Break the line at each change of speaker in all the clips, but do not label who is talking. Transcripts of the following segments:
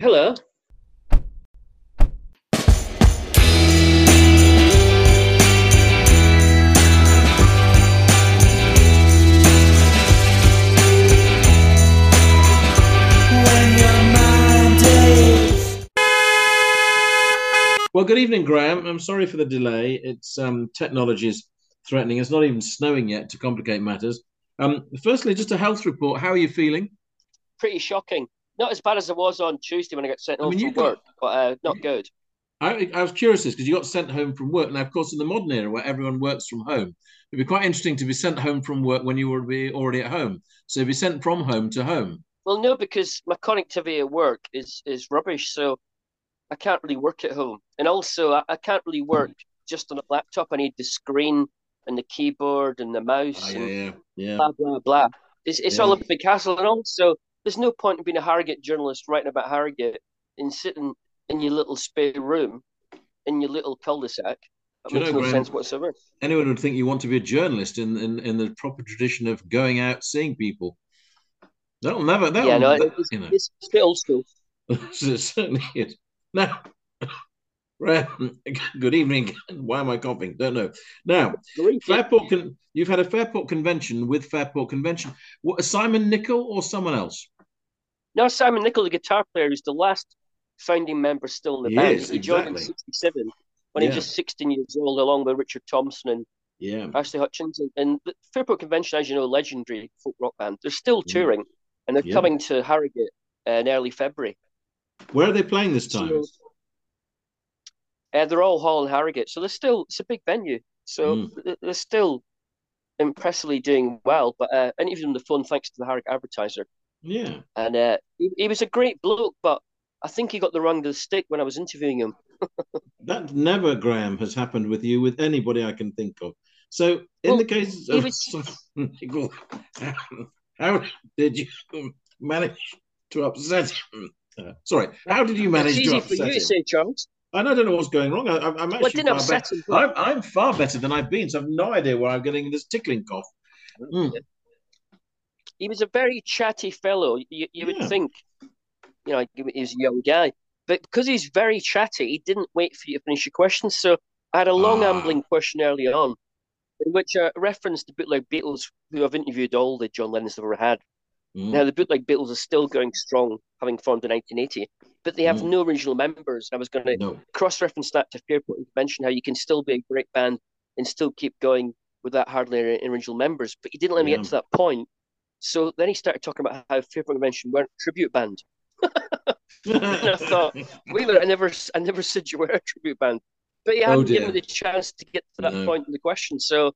Hello.
Well, good evening, Graham. I'm sorry for the delay. It's um, technology is threatening. It's not even snowing yet to complicate matters. Um, firstly, just a health report. How are you feeling?
Pretty shocking. Not as bad as it was on Tuesday when I got sent
I
home
mean,
from
got-
work, but uh, not good.
I, I was curious because you got sent home from work. Now, of course, in the modern era where everyone works from home, it'd be quite interesting to be sent home from work when you would be already at home. So, be sent from home to home.
Well, no, because my connectivity at work is is rubbish, so I can't really work at home. And also, I, I can't really work just on a laptop. I need the screen and the keyboard and the mouse
Oh, yeah,
and
yeah, yeah.
blah blah blah. It's it's all a
Yeah.
big hassle, and also there's no point in being a Harrogate journalist writing about Harrogate and sitting in your little spare room in your little cul-de-sac. That makes
know,
no
Graham,
sense whatsoever.
Anyone would think you want to be a journalist in, in, in the proper tradition of going out seeing people. That'll never, that'll,
Yeah, no,
that-
it's,
you know.
it's bit old school.
it certainly is. Now, good evening. Why am I coughing? Don't know. Now, Fairport, con- you've had a Fairport convention with Fairport Convention. What, Simon Nicol or someone else?
No, Simon Nicol, the guitar player, is the last founding member still in the
He
band.
is,
he joined in
exactly.
'67 when he was just 16 years old, along with Richard Thompson and
Yeah.
Ashley Hutchings. And, and the Fairport Convention, as you know, legendary folk rock band. They're still
Mm.
touring, and they're
Yeah.
coming to Harrogate uh, in early February.
Where are they playing this time?
So, uh, they're all Hall and Harrogate, so they're still it's a big venue. So
Mm.
they're still impressively doing well. But uh, interviewed them the fun thanks to the Harrogate Advertiser.
yeah.
And uh, he, he was a great bloke, but I think he got the wrong end of the stick when I was interviewing him.
That never, Graham, has happened with you with anybody I can think of. So, in
Well,
the case of
was-
how did you manage to upset him? Uh, sorry, how did you manage
it's
to upset
you to
him?
say, Charles.
And I don't know what's going wrong. I, I'm I'm
Well,
far better. I'm, I'm far better than I've been, so I've no idea where I'm getting this tickling cough. Mm.
He was a very chatty fellow. You, you
Yeah.
would think, you know, he was a young guy. But because he's very chatty, he didn't wait for you to finish your questions. So I had a long,
Ah.
ambling question early on, in which I referenced the bootleg Beatles, who I've interviewed all the John Lennon's have ever had.
Mm.
Now, the bootleg Beatles are still going strong, having formed in 1980, but they have
Mm.
no original members. I was going to
No.
cross reference that to Fairport and mention how you can still be a great band and still keep going without hardly any original members. But he didn't let me
Yeah.
get to that point. So then he started talking about how Fairport Convention weren't a tribute band. And I thought, minute, I never, I never said you were a tribute band. But he
Oh,
hadn't
dear.
given me the chance to get to that
No.
point in the question. So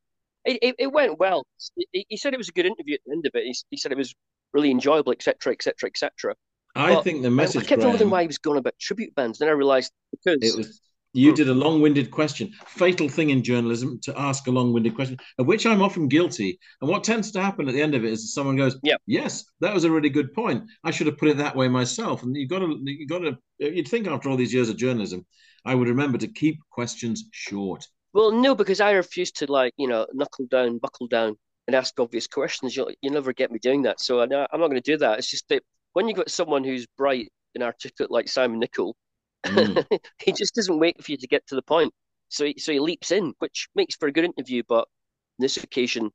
it, it, it went well. He, he said it was a good interview at the end of it. He, he said it was really enjoyable, etc., etc., etc.
I
But
think the
I, I
message,
kept wondering why he was going about tribute bands. Then I realised because
it was you
Hmm.
did a long-winded question. Fatal thing in journalism to ask a long-winded question, of which I'm often guilty. And what tends to happen at the end of it is someone goes,
Yeah.
yes, that was a really good point. I should have put it that way myself." And you've got to, you've got to, you'd think after all these years of journalism, I would remember to keep questions short.
Well, no, because I refuse to like you know knuckle down, buckle down, and ask obvious questions. You'll you never get me doing that. So I, I'm not going to do that. It's just that when you've got someone who's bright and articulate like Simon Nicol,
Mm.
he just doesn't wait for you to get to the point. So he, so he leaps in, which makes for a good interview. But on this occasion,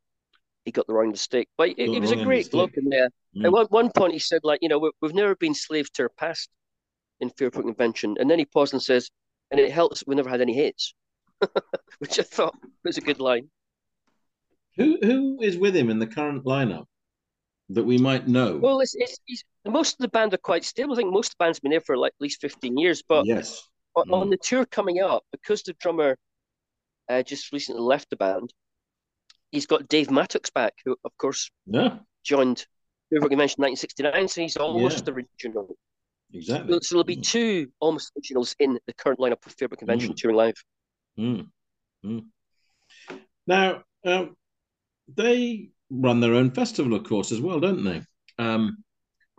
he got the wrong mistake. But he,
Got
he
the
was a
wrong end of
great
the
bloke in there.
Mm.
At one, one point, he said like you know we, we've never been slaves to our past in Fairport Convention, and then he paused and says, and it helps we never had any hits, which I thought was a good line.
Who who is with him in the current lineup that we might know?
Well, it's, it's, it's most of the band are quite stable. I think most of the band's been there for like at least 15 years. But
yes.
on, on
Mm.
the tour coming up, because the drummer uh, just recently left the band, he's got Dave Mattacks back, who, of course,
Yeah,
joined Convention in 1969. So he's almost original.
exactly.
So, so there'll be
Mm.
two almost originals in the current lineup of Fairport Convention
Mm.
touring live.
Mm. Mm. Now, um, they run their own festival, of course, as well, don't they? Um,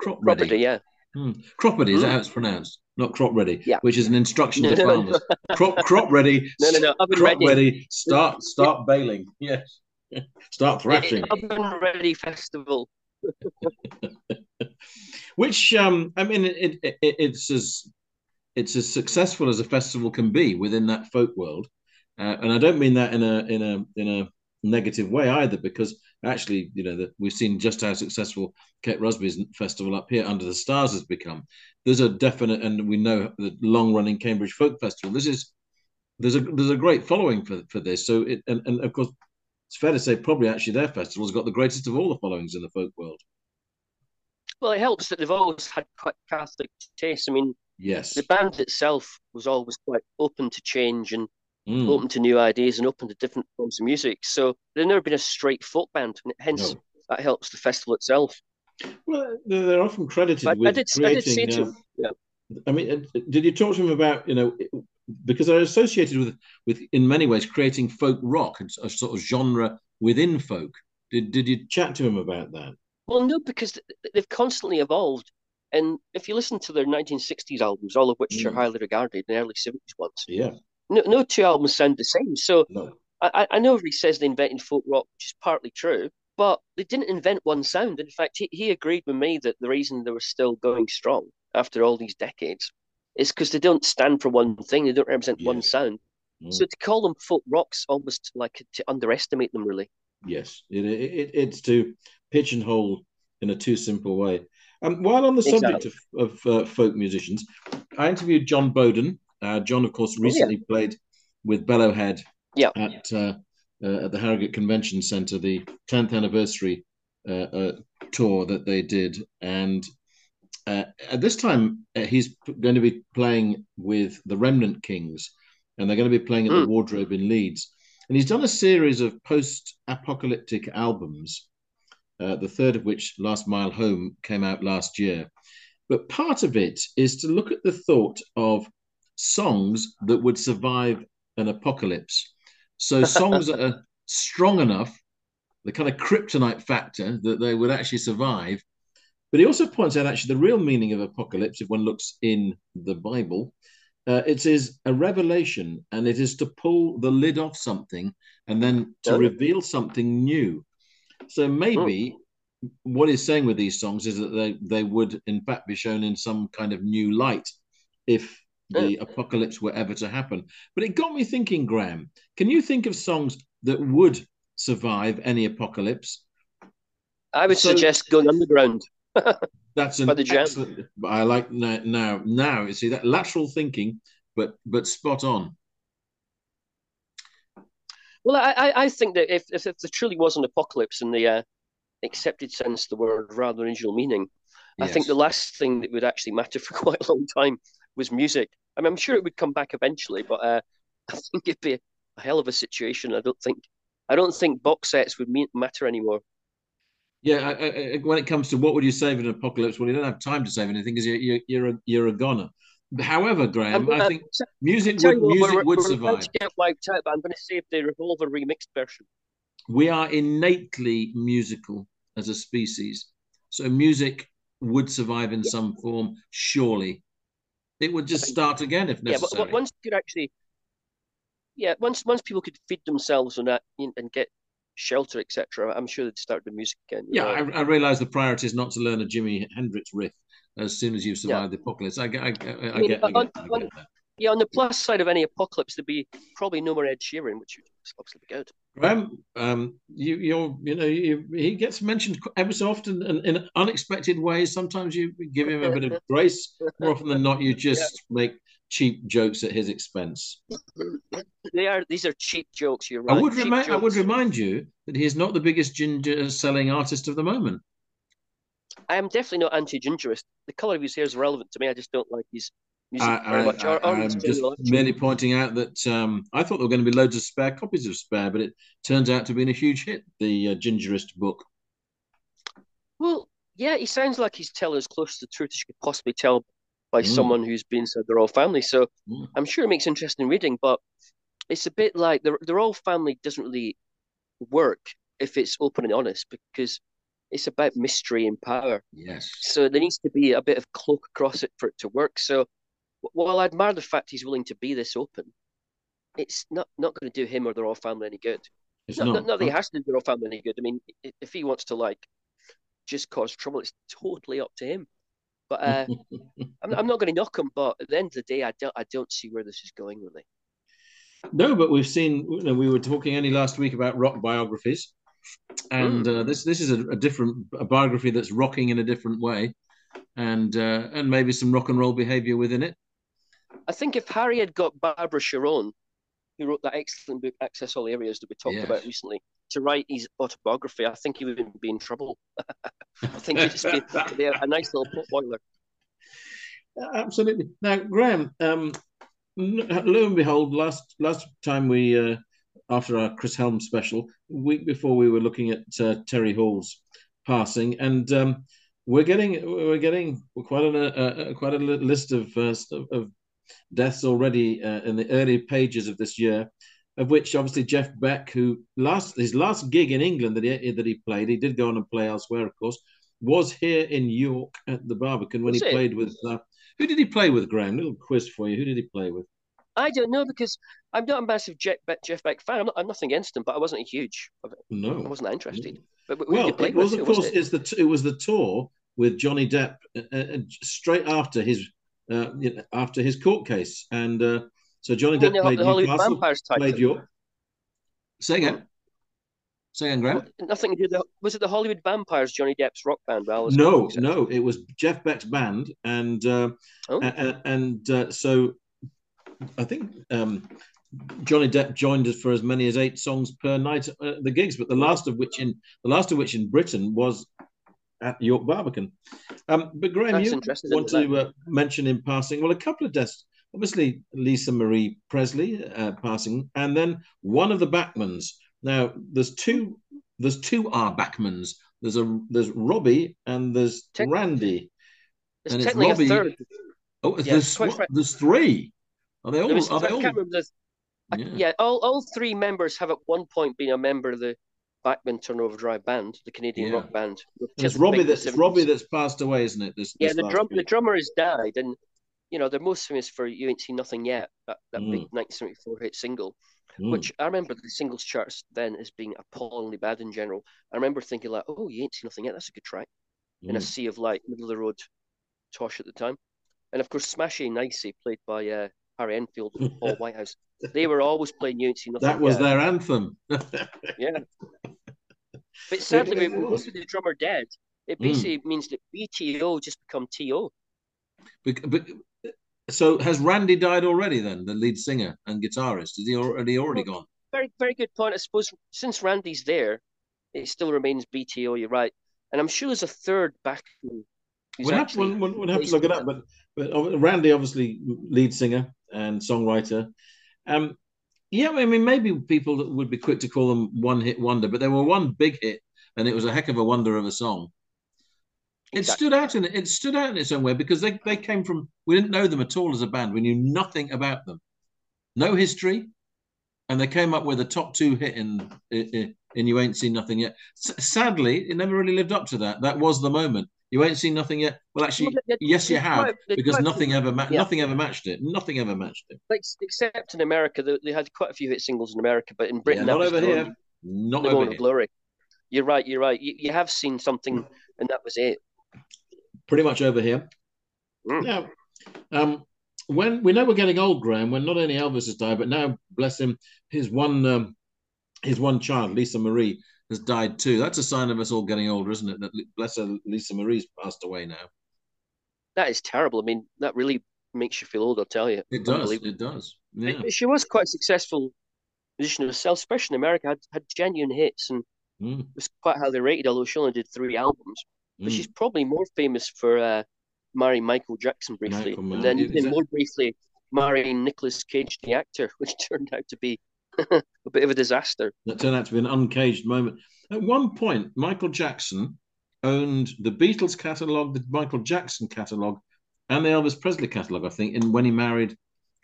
Crop Ready.
Property, yeah.
Mm. Crop Ready, is that
Mm.
how it's pronounced? Not Crop Ready,
Yeah.
which is an instruction
No,
to
no, no.
farmers. Crop, crop Ready.
No, no, no. Oven
Crop
ready.
ready. Start, start baling. Yes. Start thrashing.
Oven ready festival.
which um, I mean, it, it, it's as it's as successful as a festival can be within that folk world, uh, and I don't mean that in a in a in a negative way either, because actually, you know, that we've seen just how successful Kate Rusby's festival up here under the stars has become. There's a definite, and we know the long running Cambridge Folk Festival. This is there's a there's a great following for for this. So it and, and of course it's fair to say probably actually their festival's got the greatest of all the followings in the folk world.
Well, it helps that they've always had quite Catholic taste. I mean,
yes,
the band itself was always quite open to change and mm. open to new ideas and open to different forms of music. So they've never been a straight folk band, and hence no. that helps the festival itself.
Well, they're often credited but with I did, creating. I, did uh, yeah. I mean, uh, did you talk to him about you know because they're associated with with in many ways creating folk rock, a sort of genre within folk. Did did you chat to him about that?
Well, no, because they've constantly evolved. And if you listen to their 1960s albums, all of which mm. are highly regarded, the early 70s ones,
yeah,
no, no two albums sound the same. So no. I, I know he says they invented folk rock, which is partly true, but they didn't invent one sound. In fact, he, he agreed with me that the reason they were still going strong after all these decades is because they don't stand for one thing. They don't represent one sound. Mm. So to call them folk rocks almost like to underestimate them, really.
Yes, it, it, it's to pigeonhole in a too simple way. Um, while on the subject exactly. of, of uh, folk musicians, I interviewed Jon Boden. Uh, Jon, of course, recently oh, yeah. played with Bellowhead
yeah.
at uh, uh, at the Harrogate Convention Centre, the 10th anniversary uh, uh, tour that they did, and uh, at this time, uh, he's going to be playing with the Remnant Kings, and they're going to be playing at mm. the hmm. Wardrobe in Leeds. And he's done a series of post-apocalyptic albums, uh, the third of which, Last Mile Home, came out last year. But part of it is to look at the thought of songs that would survive an apocalypse. So songs that are strong enough, the kind of kryptonite factor that they would actually survive, but he also points out actually the real meaning of apocalypse, if one looks in the Bible, uh, it is a revelation and it is to pull the lid off something and then to yeah. reveal something new. So maybe mm. what he's saying with these songs is that they, they would, in fact, be shown in some kind of new light if the apocalypse were ever to happen. But it got me thinking, Graham, can you think of songs that would survive any apocalypse?
I would so, suggest going underground.
That's an excellent. I like now. Now, now you see that lateral thinking, but but spot on.
Well, I, I think that if, if, if there truly was an apocalypse in the uh, accepted sense of the word rather than original meaning, yes. I think the last thing that would actually matter for quite a long time was music. I mean, I'm sure it would come back eventually, but uh, I think it'd be a hell of a situation. I don't think I don't think box sets would mean, matter anymore.
Yeah, I, I, when it comes to what would you save in an apocalypse, well, you don't have time to save anything because you're, you're you're a you're a goner. However, Graham, I think music would what, music we're, would we're survive.
To get wiped out, but I'm going to save the Revolver remixed version.
We are innately musical as a species, so music would survive in yeah. some form. Surely, it would just start again if necessary.
Yeah, but once you could actually, yeah, once once people could feed themselves on uh, that and get shelter, etc. I'm sure they'd start the music again.
Yeah, I, I realise the priority is not to learn a Jimi Hendrix riff as soon as you've survived yeah. the apocalypse. I, I, I, I, I mean, get, on, get,
on, get Yeah, on the plus side of any apocalypse, there'd be probably no more Ed Sheeran, which would obviously be good.
Graham, um, you, you're, you know, you, he gets mentioned ever so often and in unexpected ways. Sometimes you give him a bit of grace. More often than not, you just yeah. make cheap jokes at his expense.
They are these are cheap jokes. You're right.
I would remind I would remind you that he is not the biggest ginger selling artist of the moment.
I am definitely not anti-gingerist. The color of his hair is relevant to me. I just don't like his music
I, very much. I, am just merely pointing out that um, I thought there were going to be loads of spare copies of Spare, but it turns out to be a huge hit. The uh, Gingerist book.
Well, yeah, he sounds like he's telling as close to the truth as you could possibly tell by mm. someone who's been inside the royal family. So mm. I'm sure it makes interesting reading, but it's a bit like the the royal family doesn't really work if it's open and honest because it's about mystery and power.
Yes.
So there needs to be a bit of cloak across it for it to work. So while I admire the fact he's willing to be this open, it's not not going to do him or the royal family any good.
It's not,
not, not that he has to do the royal family any good. I mean, if he wants to like just cause trouble. It's totally up to him. But uh, I'm, I'm not going to knock him. But at the end of the day, I don't I don't see where this is going really.
No, but we've seen. You know, we were talking only last week about rock biographies, and mm. uh, this this is a, a, different a biography that's rocking in a different way, and uh, and maybe some rock and roll behaviour within it.
I think if Harry had got Barbara Charone, who wrote that excellent book Access All Areas that we talked yes. about recently, to write his autobiography, I think he would be in trouble. I think he'd just be, a, nice little pot boiler.
Absolutely. Now, Graham, um, lo and behold, last last time we uh, after our Chris Helme special, week before we were looking at uh, Terry Hall's passing, and um, we're getting we're getting quite a, a quite a list of uh, of deaths already uh, in the early pages of this year, of which obviously Jeff Beck, who last his last gig in England that he that he played, he did go on and play elsewhere, of course, was here in York at the Barbican when was he it? played with. Uh, who did he play with, Graham? Little quiz for you. Who did he play with?
I don't know because I'm not a massive Jeff Beck, Jeff Beck fan. I'm, not, I'm nothing against him, but I wasn't a huge.
No,
I wasn't that interested. No.
But, well, it was of course. It? the it was the tour with Johnny Depp uh, uh, straight after his uh, after his court case, and uh, so Johnny Depp played Newcastle, played York. Say again. Say again, Graham.
Nothing to do. With, was it the Hollywood Vampires? Johnny Depp's rock band?
Well, no, no, it was Jeff Beck's band, and uh, oh. and, and uh, so I think um, Johnny Depp joined us for as many as eight songs per night at the gigs, but the last of which in the last of which in Britain was at York Barbican. Um, but Graham, That's you want to uh, mention in passing, well, a couple of deaths. Obviously, Lisa Marie Presley uh, passing, and then one of the Bachmans. Now, there's two. There's two R Bachmans. There's a there's Robbie and there's Te- Randy.
There's and it's Robbie. A third.
Oh, yeah, there's what, there's three. Are they all? Are they all?
Yeah. yeah, all, all three members have at one point been a member of the Bachman-Turner Overdrive band, the Canadian yeah. rock band.
It's Robbie that's Robbie that's passed away, isn't it? This,
yeah, the drum the drummer has died, and you know they're most famous for "You Ain't Seen Nothing Yet," that, that mm. big 1974 hit single, mm. which I remember the singles charts then as being appallingly bad in general. I remember thinking like, "Oh, You Ain't Seen Nothing Yet," that's a good track. Mm. In a mm. sea of light, middle of the road, Tosh at the time, and of course Smashy Nicey, played by uh, Harry Enfield and Paul Whitehouse. They were always playing You Ain't Seen Nothing.
That was their anthem.
yeah, but sadly, with the drummer dead, it hmm. basically mm. means that BTO just become TO.
But, but, so has Randy died already? Then the lead singer and guitarist is he already already well, gone?
Very very good point. I suppose since Randy's there, it still remains BTO. You're right, and I'm sure there's a third back.
We'll have, we'll, we'll have to look it up, but but Randy obviously lead singer and songwriter. Um, yeah, I mean, maybe people would be quick to call them one hit wonder, but they were one big hit, and it was a heck of a wonder of a song. It stood out in it stood out in its own way because they, they came from we didn't know them at all as a band. We knew nothing about them, no history, and they came up with a top two hit in in, in You Ain't Seen Nothing Yet. S- sadly, it never really lived up to that. That was the moment. You ain't seen nothing yet. Well, actually, well, yes, you have, because nothing ever ma- yeah. nothing ever matched it. Nothing ever matched it.
Except in America, they, they, had quite a few hit singles in America, but in Britain,
yeah, not over here. Not over here.
Glory. You're right. You're right. You, you, have seen something, and that was it.
Pretty much over here. Mm. Now, um, when we know we're getting old, Graham, when not only Elvis has died, but now, bless him, his one um, his one child, Lisa Marie, has died too. That's a sign of us all getting older, isn't it? That bless her, Lisa Marie's passed away now.
That is terrible. I mean, that really makes you feel old. I'll tell you.
It does. It does. Yeah.
She was quite a successful musician herself, especially in America. Had had genuine hits and mm. was quite highly rated. Although she only did three albums, but mm. she's probably more famous for uh, marrying Michael Jackson briefly, Michael and then even more briefly marrying Nicolas Cage, the actor, which turned out to be a bit of a disaster.
That turned out to be an uncaged moment. At one point, Michael Jackson owned the Beatles catalogue, the Michael Jackson catalogue, and the Elvis Presley catalogue. I think, in when he married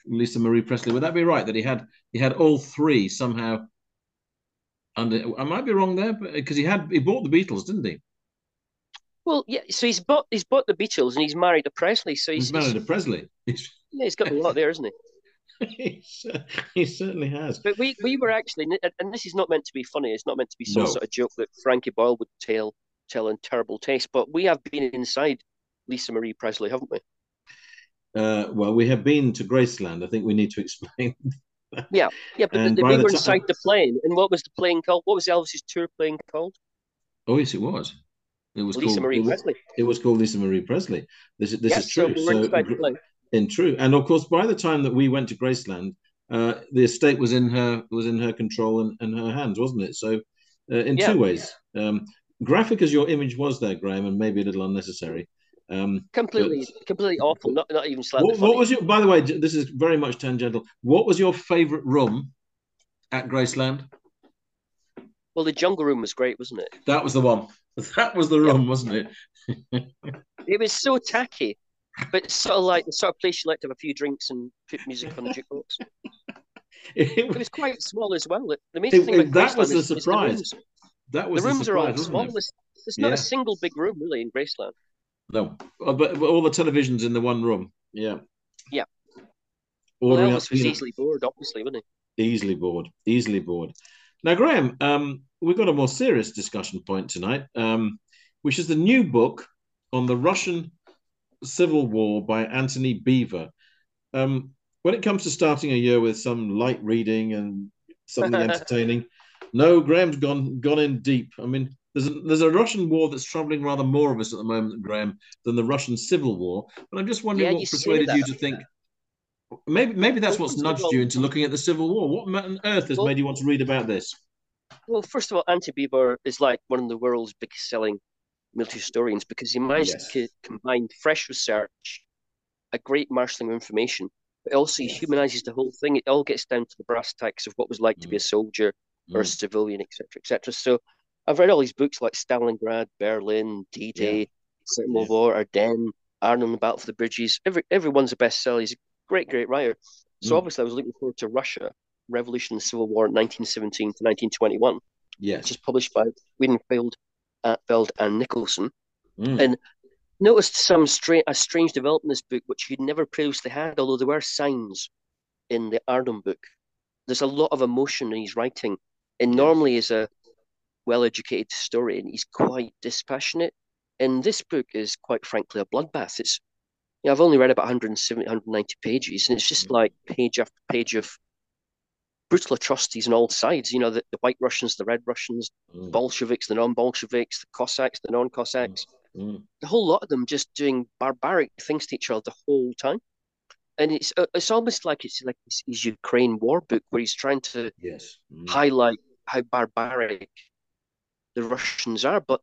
Lisa Marie Presley. Would that be right? That he had he had all three somehow. Under, I might be wrong there, because he had he bought the Beatles, didn't he?
Well, yeah. So he's bought he's bought the Beatles and he's married a Presley. So he's,
he's married a Presley.
yeah, he's got a lot there, isn't he?
he, certainly has.
But we, we were actually, and this is not meant to be funny. It's not meant to be some no. sort of joke that Frankie Boyle would tell telling terrible taste. But we have been inside Lisa Marie Presley, haven't we?
Uh, well, we have been to Graceland. I think we need to explain.
yeah, yeah, but the, we were inside the plane, and what was the plane called? What was Elvis's tour plane called?
Oh yes, it was. It was
Lisa
called,
Marie
it
Presley.
Was, it was called Lisa Marie Presley. This is this
yeah,
is true.
So, we
so in true, and of course, by the time that we went to Graceland, uh, the estate was in her was in her control and, and her hands, wasn't it? So, uh, in yeah. two ways, um, graphic as your image was there, Graham, and maybe a little unnecessary. Um,
completely, completely awful. Not not even slightly.
What, what was your? By the way, this is very much tangential. What was your favourite room at Graceland?
Well, the jungle room was great, wasn't it?
That was the one. That was the room, yep. wasn't it?
it was so tacky, but it's sort of like the sort of place you like to have a few drinks and put music on the jukebox. it, it, was quite small as well. The amazing it, thing about
that was
the
is, surprise. Is the
that was the rooms surprise, are all small. There's, there's not yeah. a single big room really in Graceland.
No, uh, but, but all the televisions in the one room. Yeah.
Yeah.
Ordering
well, Elvis was easily bored, obviously, wasn't
he? Easily bored. Easily bored. Now, Graham, um, we've got a more serious discussion point tonight, um, which is the new book on the Russian Civil War by Antony Beevor. Um, when it comes to starting a year with some light reading and something entertaining, no, Graham's gone gone in deep. I mean, there's a, there's a Russian war that's troubling rather more of us at the moment, Graham, than the Russian Civil War. But I'm just wondering yeah, what persuaded you to think Maybe maybe that's what's nudged you into looking at the Civil War. What on earth has well, made you want to read about this?
Well, first of all, Antony Beevor is like one of the world's biggest selling military historians because he managed yes. to combine fresh research, a great marshalling of information, but also he humanizes the whole thing. It all gets down to the brass tacks of what it was like mm. to be a mm. soldier mm. or a mm. civilian, etc., etc. So I've read all these books like Stalingrad, Berlin, D-Day, yeah. Civil yeah. War, Ardennes, Arnhem, the Battle for the Bridges. Every everyone's a bestseller. He's a great, great writer. So mm. obviously, I was looking forward to Russia, Revolution and Civil War, 1917 to 1921.
Yes.
Which is published by Weidenfeld, Feld and Nicolson,
Mm.
And noticed some strange, a strange development in this book, which you'd never previously had, although there were signs in the Arnhem book. There's a lot of emotion in his writing. And normally, as a well-educated historian, he's quite dispassionate. And this book is quite frankly a bloodbath. It's you know, I've only read about 170, 190 pages, and it's just like page after page of brutal atrocities on all sides. You know, the, the White Russians, the Red Russians, mm. Bolsheviks, the non-Bolsheviks, the Cossacks, the non-Cossacks.
Mm.
The whole lot of them just doing barbaric things to each other the whole time. And it's uh, it's almost like it's like his, his Ukraine war book where he's trying to
yes.
Mm. highlight how barbaric the Russians are, but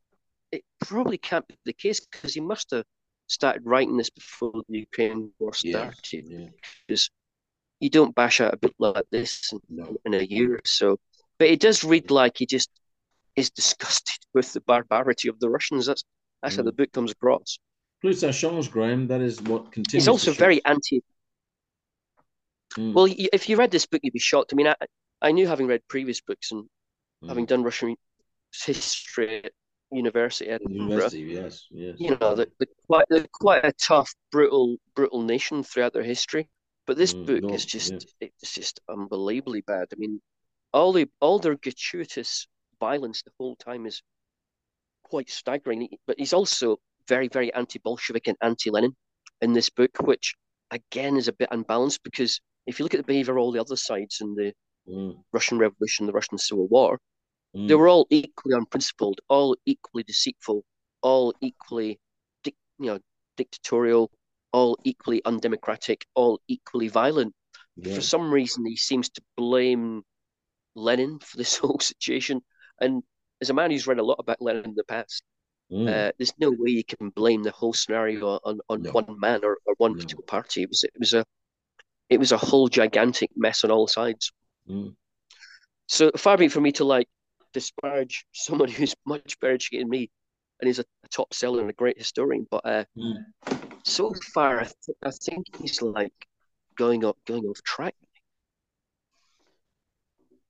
it probably can't be the case because he must have started writing this before the Ukraine war started.
Yeah,
Because you don't bash out a book like this in, in, a year or so. But it does read like he just is disgusted with the barbarity of the Russians. That's that's mm. how the book comes across.
Plus, that Graham. That is what continues.
He's also very anti. Mm. Well, if you read this book, you'd be shocked. I mean, I, I knew having read previous books and mm. having done Russian history University, Edinburgh.
University, yes, yes.
You know, the, the quite the quite a tough, brutal, brutal nation throughout their history. But this mm, book no, is just yeah. it's just unbelievably bad. I mean, all the all their gratuitous violence the whole time is quite staggering. But he's also very, very anti-Bolshevik and anti-Lenin in this book, which again is a bit unbalanced because if you look at the behavior of all the other sides in the
mm.
Russian Revolution, the Russian Civil War,
Mm.
They were all equally unprincipled, all equally deceitful, all equally, you know, dictatorial, all equally undemocratic, all equally violent. Yeah. For some reason, he seems to blame Lenin for this whole situation. And as a man who's read a lot about Lenin in the past, mm. uh, there's no way you can blame the whole scenario on, on no. one man or, or one no. particular party. It was it was a it was a whole gigantic mess on all sides.
Mm.
So far be it for me to like disparage someone who's much better educated than me and he's a, a top seller and a great historian. But uh,
mm.
so far, I, th- I think he's like going up, going off track.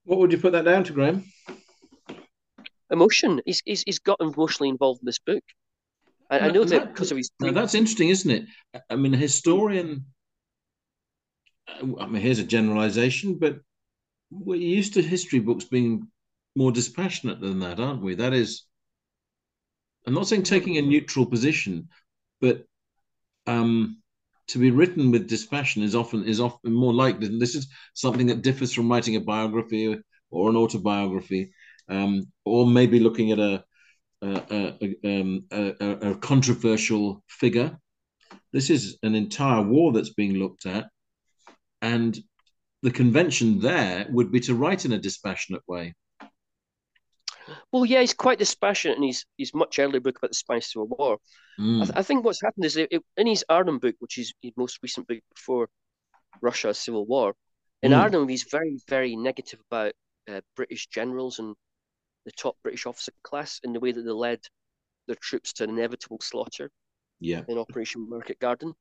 What would you put that down to, Graham?
Emotion. He's he's, he's got emotionally involved in this book. I, I know that, because of his.
Now that's interesting, isn't it? I mean, a historian. I mean, here's a generalization, but we're used to history books being more dispassionate than that, aren't we? That is, I'm not saying taking a neutral position, but um, to be written with dispassion is often is often more likely. And this is something that differs from writing a biography or an autobiography, um, or maybe looking at a a, a, um, a, a, controversial figure. This is an entire war that's being looked at, and the convention there would be to write in a dispassionate way.
Well, yeah, he's quite dispassionate in his, his much earlier book about the Spanish Civil War. Mm. I, th- I, think what's happened is it, it, in his Arnhem book, which is his most recent book before Russia's Civil War, in mm. Arnhem, he's very, very negative about uh, British generals and the top British officer class and the way that they led their troops to an inevitable slaughter
yeah.
in Operation Market Garden.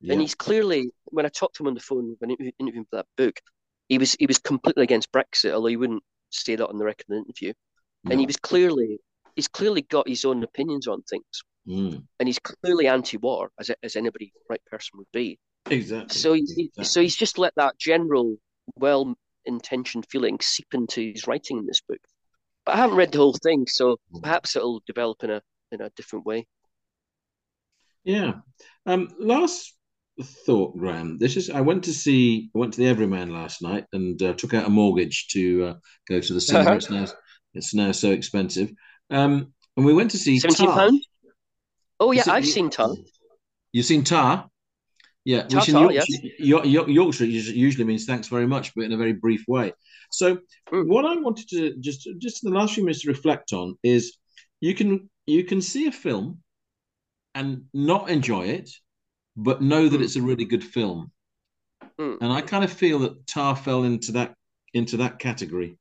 Yeah. And he's clearly, when I talked to him on the phone when interviewing for that book, he was he was completely against Brexit, although he wouldn't say that on the record in the interview. No. And he was clearly he's clearly got his own opinions on things,
mm.
and he's clearly anti-war, as as anybody right person would be.
Exactly.
So he's exactly. so he's just let that general, well-intentioned feeling seep into his writing in this book. But I haven't read the whole thing, so hmm. perhaps it'll develop in a in a different way.
Yeah. Um, last thought, Graham. This is I went to see I went to the Everyman last night and uh, took out a mortgage to uh, go to the cinema. It's now it's now so expensive. Um, and we went to see
pounds. Oh yeah, I've seen Tar.
You've seen Tar. Yeah,
tar, which in Yorkshire,
yes. Yorkshire usually means thanks very much, but in a very brief way. So, mm. what I wanted to just just in the last few minutes to reflect on is you can you can see a film and not enjoy it, but know that mm. it's a really good film. Mm. And I kind of feel that Tar fell into that into that category.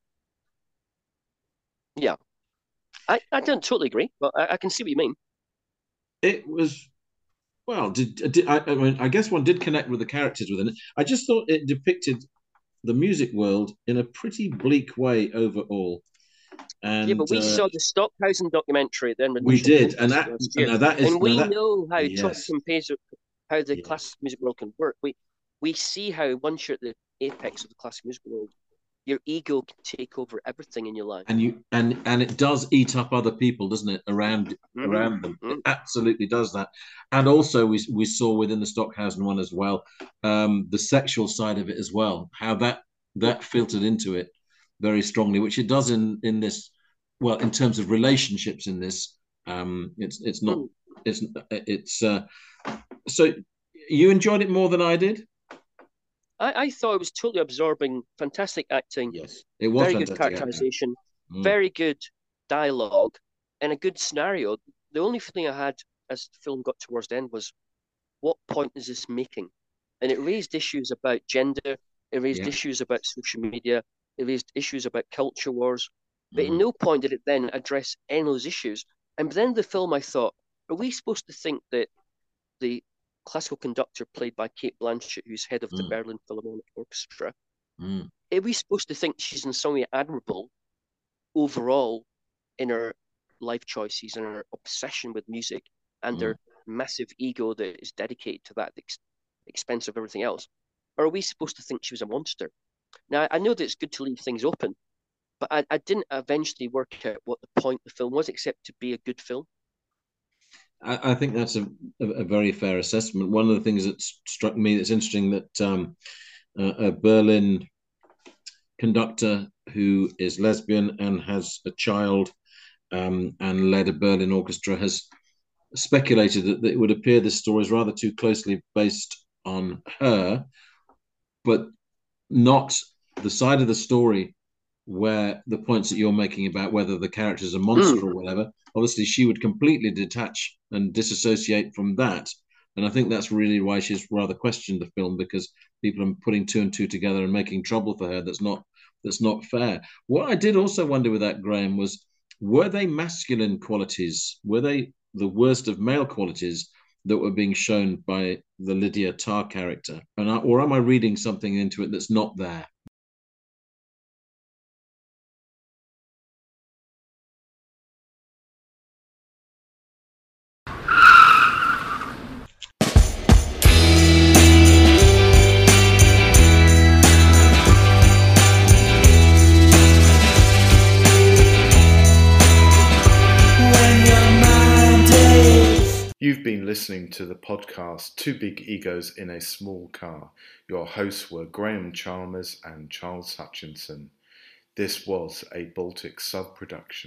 Yeah, I, I don't totally agree, but I, I can see what you mean.
It was well, did, did I, I, mean? I guess one did connect with the characters within it. I just thought it depicted the music world in a pretty bleak way overall. And,
yeah, but we uh, saw the Stockhausen documentary then.
We did, and that, that is,
and we
that,
know how yes. compares how the yes. classical music world can work. We we see how once you're at the apex of the classical music world, your ego can take over everything in your life.
And you and and it does eat up other people, doesn't it? Around mm-hmm. around them, mm-hmm. it absolutely does that. And also, we we saw within the Stockhausen one as well, um, the sexual side of it as well, how that that filtered into it very strongly, which it does in in this. Well, in terms of relationships in this, um, it's it's not mm. it's it's uh, so you enjoyed it more than I did.
I, I thought it was totally absorbing, fantastic acting.
Yes, it was
very good characterization, mm. very good dialogue, and a good scenario. The only thing I had as the film got towards the end was, what point is this making? And it raised issues about gender. It raised yeah. issues about social media. It raised issues about culture wars. But mm. in no point did it then address any of those issues. And then the film, I thought, are we supposed to think that the classical conductor played by Cate Blanchett, who's head of the mm. Berlin Philharmonic Orchestra.
Mm.
Are we supposed to think she's in some way admirable overall in her life choices and her obsession with music and mm. her massive ego that is dedicated to that at the ex- expense of everything else? Or are we supposed to think she was a monster? Now, I know that it's good to leave things open, but I, I didn't eventually work out what the point of the film was, except to be a good film.
I, I think that's a, a, a, very fair assessment. One of the things that struck me that's interesting that um, a Berlin conductor who is lesbian and has a child um, and led a Berlin orchestra has speculated that, that it would appear this story is rather too closely based on her, but not the side of the story where the points that you're making about whether the character is a monster mm. or whatever, obviously she would completely detach and disassociate from that. And I think that's really why she's rather questioned the film because people are putting two and two together and making trouble for her. That's not that's not fair. What I did also wonder with that, Graham, was were they masculine qualities? Were they the worst of male qualities that were being shown by the Lydia Tar character? And I, or am I reading something into it that's not there?
Listening to the podcast Two Big Egos in a Small Car. Your hosts were Graham Chalmers and Charles Hutchinson. This was a Baltic sub production.